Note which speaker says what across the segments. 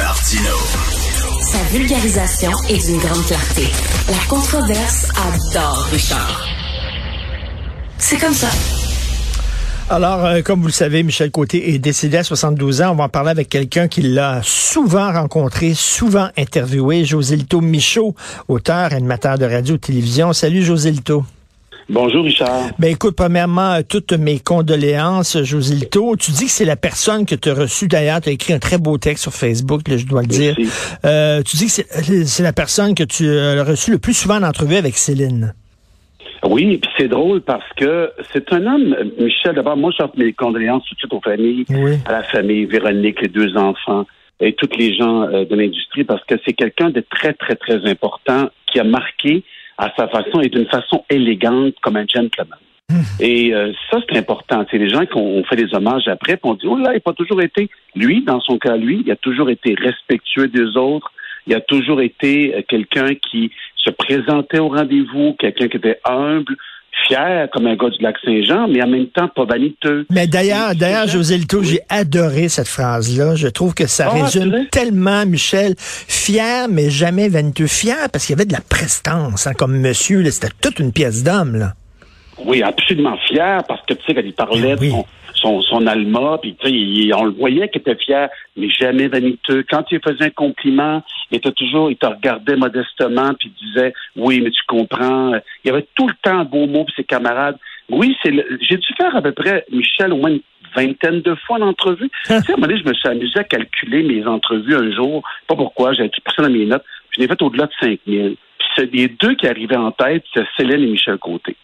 Speaker 1: Martino.
Speaker 2: Sa vulgarisation est d'une grande clarté. La controverse adore Richard. C'est comme ça.
Speaker 3: Alors, euh, comme vous le savez, Michel Côté est décédé à 72 ans. On va en parler avec quelqu'un qui l'a souvent rencontré, souvent interviewé, José Lito Michaud, auteur, animateur de radio-télévision. Salut, José Lito.
Speaker 4: Bonjour Richard.
Speaker 3: Ben écoute, premièrement, euh, toutes mes condoléances, José Lito. Tu dis que c'est la personne que tu as reçue d'ailleurs, tu as écrit un très beau texte sur Facebook, là, je dois le dire. Euh, tu dis que c'est, la personne que tu as reçue le plus souvent en entrevue avec Céline.
Speaker 4: Oui, puis c'est drôle parce que c'est un homme, Michel, d'abord, moi j'offre mes condoléances tout de suite aux familles, à la famille, Véronique, les deux enfants et tous les gens euh, de l'industrie parce que c'est quelqu'un de très, très, très important qui a marqué à sa façon et d'une façon élégante comme un gentleman. Hmm. Et euh, ça, c'est important. C'est les gens qui ont fait des hommages après, puis on dit, oh là, il n'a pas toujours été, lui, dans son cas, lui, il a toujours été respectueux des autres, il a toujours été euh, quelqu'un qui se présentait au rendez-vous, quelqu'un qui était humble, fier comme un gars du lac Saint-Jean, mais en même temps pas vaniteux.
Speaker 3: Mais d'ailleurs, d'ailleurs, José Lito, j'ai adoré cette phrase-là. Je trouve que ça ah, résume tellement Michel. Fier, mais jamais vaniteux. Fier parce qu'il y avait de la prestance, hein, comme monsieur. C'était toute une pièce d'homme, là.
Speaker 4: Oui, absolument fier, parce que tu sais, quand il parlait ben de son, son, alma, puis on le voyait qu'il était fier, mais jamais vaniteux. Quand il faisait un compliment, il était toujours, il te regardait modestement, puis il disait, oui, mais tu comprends. Il y avait tout le temps un beau mot pour ses camarades. Oui, c'est j'ai dû faire à peu près, Michel, au moins une vingtaine de fois d'entrevues. tu sais, à un moment donné, je me suis amusé à calculer mes entrevues un jour. Pas pourquoi, j'avais tout ça dans mes notes. Je l'ai fait au-delà de 5000. Puis les deux qui arrivaient en tête, c'est Céline et Michel Côté.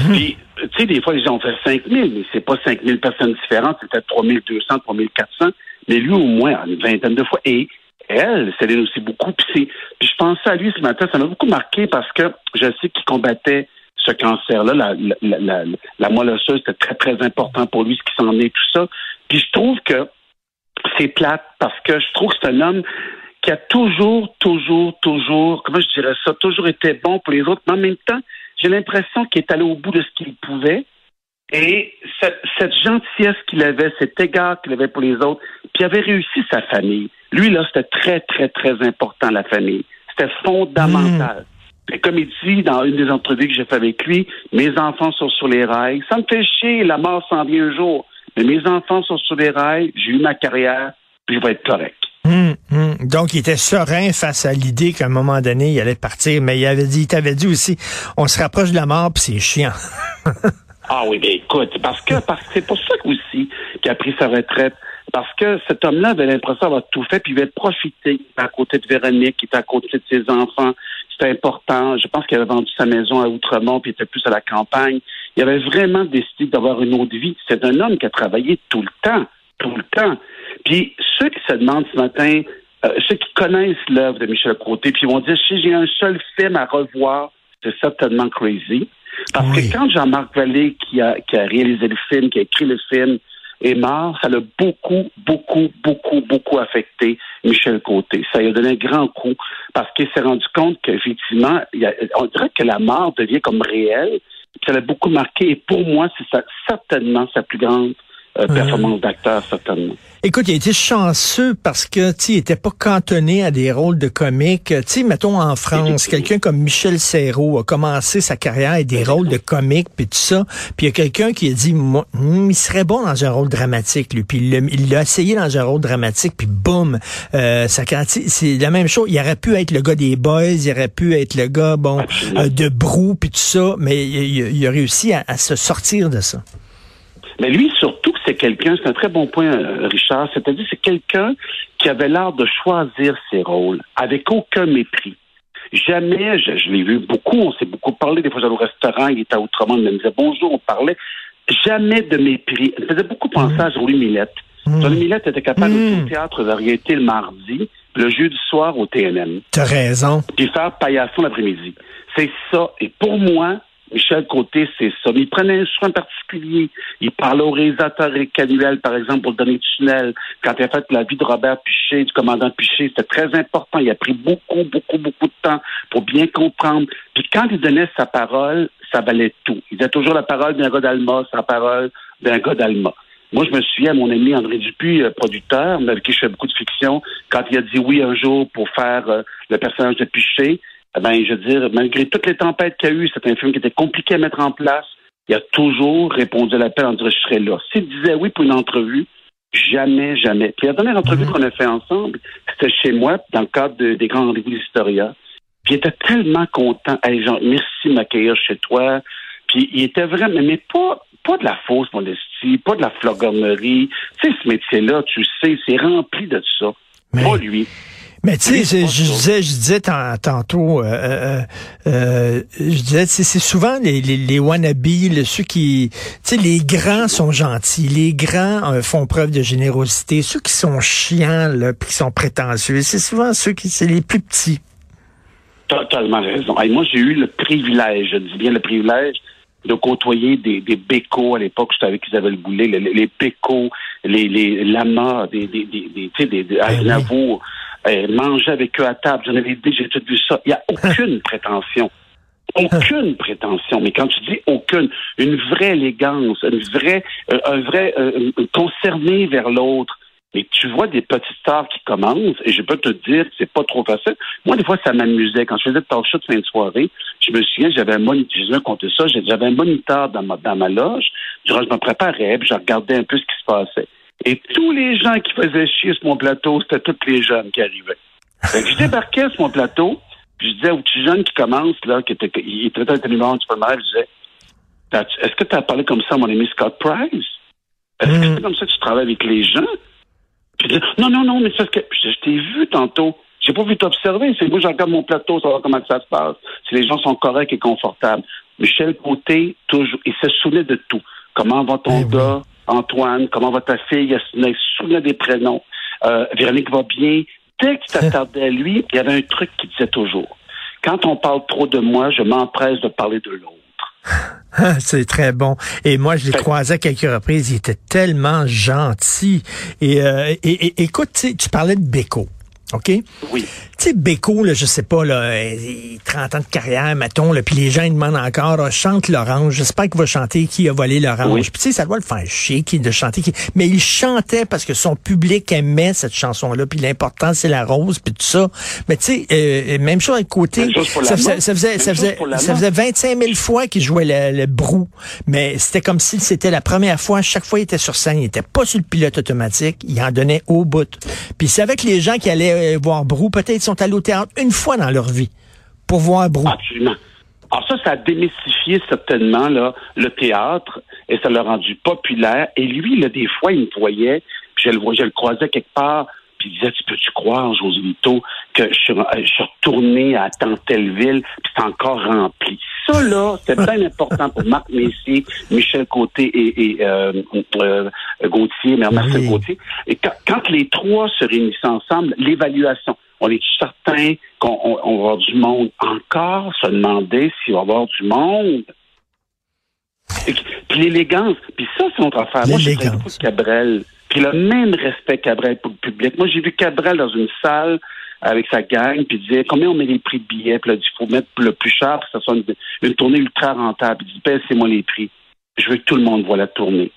Speaker 4: Hmm. Puis, tu sais, des fois, les gens ont fait 5 000, mais c'est pas 5 000 personnes différentes, c'était 3 200, 3 400. Mais lui, au moins, une vingtaine de fois. Et elle, Céline aussi beaucoup. Puis, puis je pensais à lui ce matin, ça m'a beaucoup marqué parce que je sais qu'il combattait ce cancer-là, la, la, la, la, moelle osseuse, c'était très, très important pour lui, ce qui s'en est, tout ça. Puis je trouve que c'est plate parce que je trouve que c'est un homme qui a toujours, toujours, toujours, comment je dirais ça, toujours été bon pour les autres, mais en même temps, j'ai l'impression qu'il est allé au bout de ce qu'il pouvait. Et cette, cette gentillesse qu'il avait, cet égard qu'il avait pour les autres, puis il avait réussi sa famille. Lui, là, c'était très, très, très important, la famille. C'était fondamental. Et comme il dit dans une des entrevues que j'ai fait avec lui, mes enfants sont sur les rails. Ça me fait chier, la mort s'en vient un jour. Mais mes enfants sont sur les rails, j'ai eu ma carrière, puis je vais être correct.
Speaker 3: Hum, hum. Donc, il était serein face à l'idée qu'à un moment donné, il allait partir, mais il avait dit, il t'avait dit aussi, on se rapproche de la mort, puis c'est chiant.
Speaker 4: ah oui, mais écoute, parce que parce que c'est pour ça aussi qu'il a pris sa retraite. Parce que cet homme-là avait l'impression d'avoir tout fait, puis il avait profité. à côté de Véronique, il était à côté de ses enfants. C'était important. Je pense qu'il avait vendu sa maison à Outremont, puis il était plus à la campagne. Il avait vraiment décidé d'avoir une autre vie. C'est un homme qui a travaillé tout le temps, tout le temps. Puis ceux qui se demandent ce matin, euh, ceux qui connaissent l'œuvre de Michel Côté, puis ils vont dire si j'ai un seul film à revoir, c'est certainement Crazy. Parce que quand Jean-Marc Vallée, qui a, qui a réalisé le film, qui a écrit le film, est mort, ça l'a beaucoup, beaucoup, beaucoup, beaucoup affecté Michel Côté. Ça lui a donné un grand coup parce qu'il s'est rendu compte qu'effectivement, on dirait que la mort devient comme réelle. Ça l'a beaucoup marqué et pour moi, c'est certainement sa plus grande euh, performance d'acteur, certainement.
Speaker 3: Écoute, il a été chanceux parce que, tu il était pas cantonné à des rôles de comique. Tu sais, mettons en France, quelqu'un comme Michel Serrault a commencé sa carrière avec des rôles de comique puis tout ça. Puis il y a quelqu'un qui a dit, moi, hmm, il serait bon dans un rôle dramatique, lui. Puis il l'a essayé dans un rôle dramatique, puis boum, euh, ça c'est la même chose. Il aurait pu être le gars des boys, il aurait pu être le gars, bon, euh, de Brou puis tout ça, mais il, a réussi à se sortir de ça.
Speaker 4: Mais lui, surtout, c'est quelqu'un, c'est un très bon point, euh, Richard, c'est-à-dire c'est quelqu'un qui avait l'art de choisir ses rôles avec aucun mépris. Jamais, je, l'ai vu beaucoup, on s'est beaucoup parlé, des fois j'allais au restaurant, il était autrement, il me disait bonjour, on parlait. Jamais de mépris. Il faisait beaucoup penser à Jolie Millette. Mmh. Jolie Millette était capable de faire au théâtre variété le mardi, le jeudi soir au TNM.
Speaker 3: T'as raison.
Speaker 4: Puis faire paillasson l'après-midi. C'est ça. Et pour moi, Michel Côté, c'est ça. Mais il prenait un soin particulier. Il parlait au réalisateur Canuel, par exemple, pour le donner tunnel. Quand il a fait la vie de Robert Piché, du commandant Piché, c'était très important. Il a pris beaucoup, beaucoup, beaucoup de temps pour bien comprendre. Puis quand il donnait sa parole, ça valait tout. Il disait toujours la parole d'un gars d'Alma, sa parole d'un gars d'Alma. Moi, je me souviens, mon ami André Dupuis, euh, producteur, avec qui je fais beaucoup de fiction, quand il a dit oui un jour pour faire euh, le personnage de Piché, ben, je veux dire, malgré toutes les tempêtes qu'il y a eu, c'est un film qui était compliqué à mettre en place. Il a toujours répondu à l'appel en disant je serai là. S'il disait oui pour une entrevue, jamais, jamais. Puis la dernière entrevue mhm. qu'on a fait ensemble, c'était chez moi, dans le cadre des grands rendez-vous d'Historia. Puis il était tellement content. Hey, genre, merci de m'accueillir chez toi. Puis il était vraiment, mais pas, pas de la fausse modestie, pas de la flogornerie. Tu sais, ce métier-là, tu sais, c'est rempli de ça. Pas lui.
Speaker 3: Mais tu sais, je, disais, je disais tantôt, euh, euh, euh, je disais, c'est souvent les, les, les wannabes, ceux qui, tu sais, les grands sont gentils, les grands font preuve de générosité, ceux qui sont chiants, là, puis qui sont prétentieux, c'est souvent ceux qui, c'est les plus petits.
Speaker 4: Totalement raison. Et moi, j'ai eu le privilège, je dis bien le privilège, de côtoyer des, des bécos à l'époque, j'étais avec Isabelle Boulet, les, les bécos, les, les lamas, des, des, des, des, des, des, des ben euh, manger avec eux à table. J'en avais dit, j'ai tout vu ça. Il n'y a aucune prétention. Aucune prétention, mais quand tu dis aucune, une vraie élégance, une vraie, euh, un vrai euh, concerné vers l'autre. Mais tu vois des petites stars qui commencent, et je peux te dire que c'est pas trop facile. Moi, des fois, ça m'amusait. Quand je faisais de talk show de fin de soirée, je me souviens, j'avais un moniteur, je ça, j'avais un moniteur dans ma, dans ma loge. je me préparais, puis je regardais un peu ce qui se passait. Et tous les gens qui faisaient chier sur mon plateau, c'était tous les jeunes qui arrivaient. je débarquais sur mon plateau, puis je disais aux petits jeunes qui commencent, là, qui étaient, ils étaient un numéro du premier, je disais, est-ce que tu as parlé comme ça à mon ami Scott Price? Est-ce que mm. c'est comme ça que tu travailles avec les gens? Puis je disais, non, non, non, mais c'est ce que, je, je t'ai vu tantôt. J'ai pas vu t'observer. C'est moi, je regarde mon plateau, savoir comment ça se passe. Si les gens sont corrects et confortables. Michel Côté, toujours, il se souvenait de tout. Comment va ton eh gars? Antoine, comment va ta fille? Il se des prénoms. Euh, Véronique va bien. Dès que tu t'attardais à lui, il y avait un truc qui disait toujours. Quand on parle trop de moi, je m'empresse de parler de l'autre.
Speaker 3: C'est très bon. Et moi, je l'ai croisé à quelques reprises. Il était tellement gentil. Et, euh, et, écoute, tu parlais de Beko. OK?
Speaker 4: Oui.
Speaker 3: Tu sais, Beko, là, je sais pas, là, 30 ans de carrière, mettons, là, puis les gens ils demandent encore, ah, chante l'orange. J'espère qu'il va chanter qui a volé l'orange. Puis tu sais, ça doit le faire chier qui de chanter qui. Mais il chantait parce que son public aimait cette chanson-là. Puis l'important, c'est la rose, puis tout ça. Mais tu sais, euh, même chose avec côté. Ça faisait, ça faisait, ça faisait, ça faisait 25 000 fois qu'il jouait le, brou. Mais c'était comme si c'était la première fois. Chaque fois, il était sur scène. Il était pas sur le pilote automatique. Il en donnait au bout. Puis c'est avec les gens qui allaient euh, voir Brou, peut-être sont allés au théâtre une fois dans leur vie pour voir Brou.
Speaker 4: Absolument. Alors ça, ça a démystifié certainement le théâtre et ça l'a rendu populaire. Et lui, là, des fois, il me voyait, puis je le je croisais quelque part, puis il disait, tu peux-tu croire, José Lito, que je suis, retourné à tant telle ville, puis c'est encore rempli. Ça, là, c'est bien important pour Marc Messier, Michel Côté et, euh, euh, Gauthier, mais Marcel Gauthier. Et quand, les trois se réunissent ensemble, l'évaluation, on est certain qu'on va avoir du monde encore, se demander s'il va y avoir du monde. puis l'élégance, puis ça, c'est notre affaire. Moi, j'ai beaucoup de Cabrel. Puis le même respect Cabrel pour le public. Moi, j'ai vu Cabrel dans une salle avec sa gang, puis il disait combien on met les prix de billets, puis là, il faut mettre le plus cher pour que ça soit une, tournée ultra rentable. Il dit baissez-moi les prix. Je veux que tout le monde voit la tournée.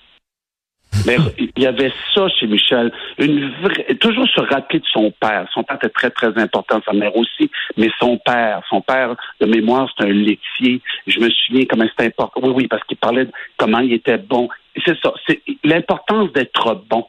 Speaker 4: Mais il y avait ça chez Michel, une vraie, toujours se rappeler de son père. Son père était très, très important, sa mère aussi, mais son père, son père de mémoire, c'est un laitier. Je me souviens comment c'était important. Oui, oui, parce qu'il parlait de comment il était bon. C'est ça, c'est l'importance d'être bon.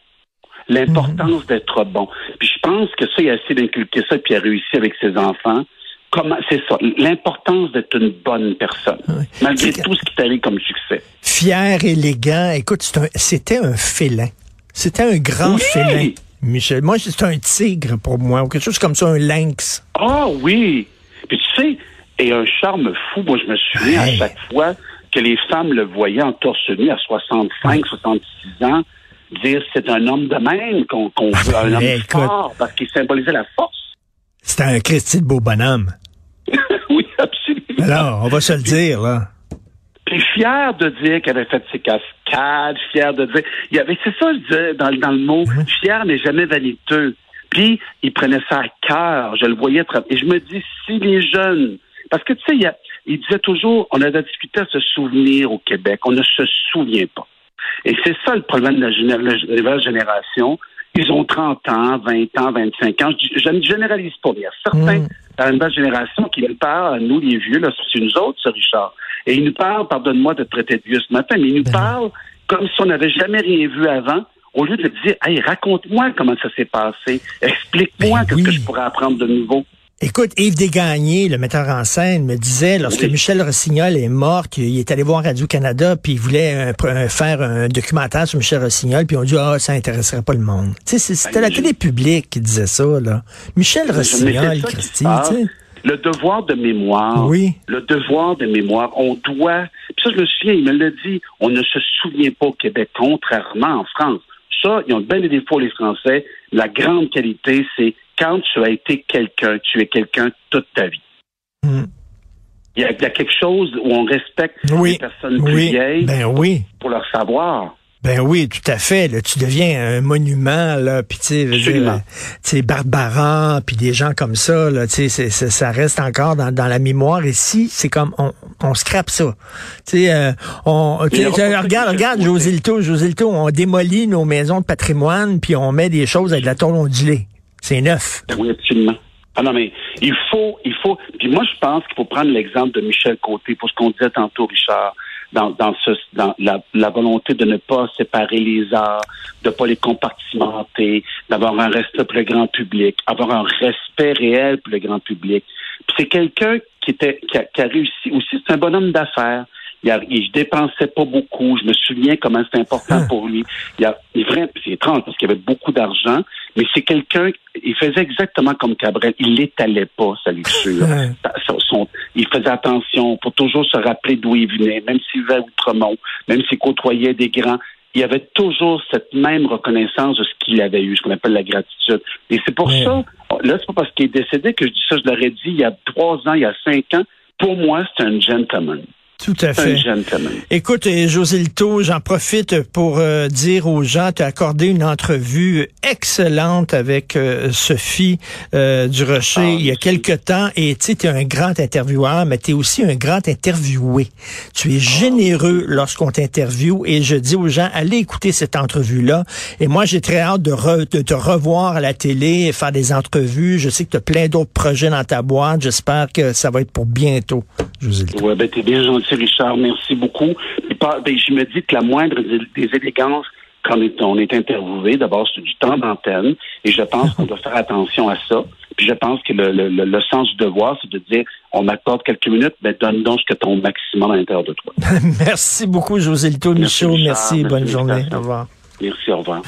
Speaker 4: L'importance d'être bon. Puis je pense que ça, il a essayé d'inculquer ça, puis il a réussi avec ses enfants. Comment, c'est ça, l'importance d'être une bonne personne, malgré tout ce qui t'arrive comme succès.
Speaker 3: Fier, élégant, écoute, c'était un, félin. C'était un grand félin, Michel. Moi, c'est un tigre pour moi, ou quelque chose comme ça, un lynx.
Speaker 4: Ah oui! Puis tu sais, et un charme fou, moi je me souviens à chaque fois que les femmes le voyaient en torse nu à 65, 66 ans, dire c'est un homme de même qu'on veut, un homme fort, parce qu'il symbolisait la force.
Speaker 3: C'était un Christy de beau bonhomme.
Speaker 4: oui, absolument.
Speaker 3: Alors, on va se le dire, là.
Speaker 4: Puis fier de dire qu'elle avait fait ses cascades, fier de dire. Il y avait, c'est ça, je disais dans, dans le mot, fier mais jamais vaniteux. Puis, il prenait ça à cœur. Je le voyais. Et je me dis, si les jeunes. Parce que, tu sais, il, il disait toujours, on a discuté à se souvenir au Québec. On ne se souvient pas. Et c'est ça le problème de la, nouvelle génération. Ils ont 30 ans, 20 ans, 25 ans. Je, ne généralise pas. Il y a certains mm. dans la nouvelle génération qui nous parlent, nous les vieux, là, c'est nous autres, ça, Richard. Et ils nous parlent, pardonne-moi de traiter de vieux ce matin, mais ils nous ben parlent comme si on n'avait jamais rien vu avant, au lieu de dire, hey, raconte-moi comment ça s'est passé, explique-moi ben ce que je pourrais apprendre de nouveau.
Speaker 3: Écoute, Yves Desgagnés, le metteur en scène, me disait, lorsque Michel Rossignol est mort, qu'il est allé voir Radio-Canada, puis il voulait faire un documentaire sur Michel Rossignol, puis on dit, ah, ça intéresserait pas le monde. Tu sais, c'était la télé publique qui disait ça, là. Michel Rossignol, Christy, tu sais.
Speaker 4: Le devoir de mémoire. Oui. Le devoir de mémoire. On doit. Puis ça, je me souviens, il me l'a dit. On ne se souvient pas au Québec, contrairement en France. Ça, ils ont bien des défauts, les Français. La grande qualité, c'est quand tu as été quelqu'un, tu es quelqu'un toute ta vie. Hmm. Il, y a, quelque chose où on respecte les personnes plus vieilles
Speaker 3: ben oui.
Speaker 4: pour leur savoir.
Speaker 3: Ben oui, tout à fait. Là, tu deviens un monument, là, puis tu sais, Barbara, puis des gens comme ça, là, tu sais, ça reste encore dans, dans la mémoire. Ici, c'est comme on, on scrape ça. Tu sais, euh, on, regarde, regarde, Josilto, Josilto, on démolit nos maisons de patrimoine, puis on met des choses avec de la tôle ondulée. C'est neuf.
Speaker 4: Oui, absolument. Ah non, mais il faut, il faut. Puis moi, je pense qu'il faut prendre l'exemple de Michel Côté pour ce qu'on disait tantôt, Richard dans, dans, ce, dans la, volonté de ne pas séparer les arts, de ne pas les compartimenter, d'avoir un respect pour le grand public, avoir un respect réel pour le grand public. c'est quelqu'un qui était qui a, qui a réussi aussi, c'est un bonhomme d'affaires. Il, a, il dépensait pas beaucoup. Je me souviens comment c'était important pour lui. Il, a, il vrai, c'est étrange parce qu'il avait beaucoup d'argent, mais c'est quelqu'un. Il faisait exactement comme Cabrel. Il l'étalait pas sa luxure. Hein. il faisait attention pour toujours se rappeler d'où il venait, même s'il vivait à Outremont, même s'il côtoyait des grands. Il avait toujours cette même reconnaissance de ce qu'il avait eu, ce qu'on appelle la gratitude. Et c'est pour ça, là, c'est pas parce qu'il est décédé que je dis ça, je l'aurais dit il y a trois ans, il y a cinq ans. Pour moi, c'est un gentleman.
Speaker 3: Tout à fait. Écoute, euh, José Lito, j'en profite pour euh, dire aux gens, tu as accordé une entrevue excellente avec euh, Sophie du Rocher ah, il y a quelque temps. Et tu es un grand intervieweur, mais tu es aussi un grand interviewé. Tu es ah. généreux lorsqu'on t'interviewe. Et je dis aux gens, allez écouter cette entrevue-là. Et moi, j'ai très hâte de, de, te revoir à la télé et faire des entrevues. Je sais que tu as plein d'autres projets dans ta boîte. J'espère que ça va être pour bientôt,
Speaker 4: José Lito. Ouais, ben, t'es bien gentil Richard. Merci beaucoup. Ben, je me dis que la moindre des élégances quand on est interviewé, d'abord, c'est du temps d'antenne, et je pense qu'on doit faire attention à ça. Puis je pense que le, sens du devoir, c'est de dire, on m'accorde quelques minutes, mais donne donc ce que ton maximum à l'intérieur de toi.
Speaker 3: merci beaucoup, José Lito Michaud. Merci, bonne journée. Au revoir.
Speaker 4: Merci, au revoir.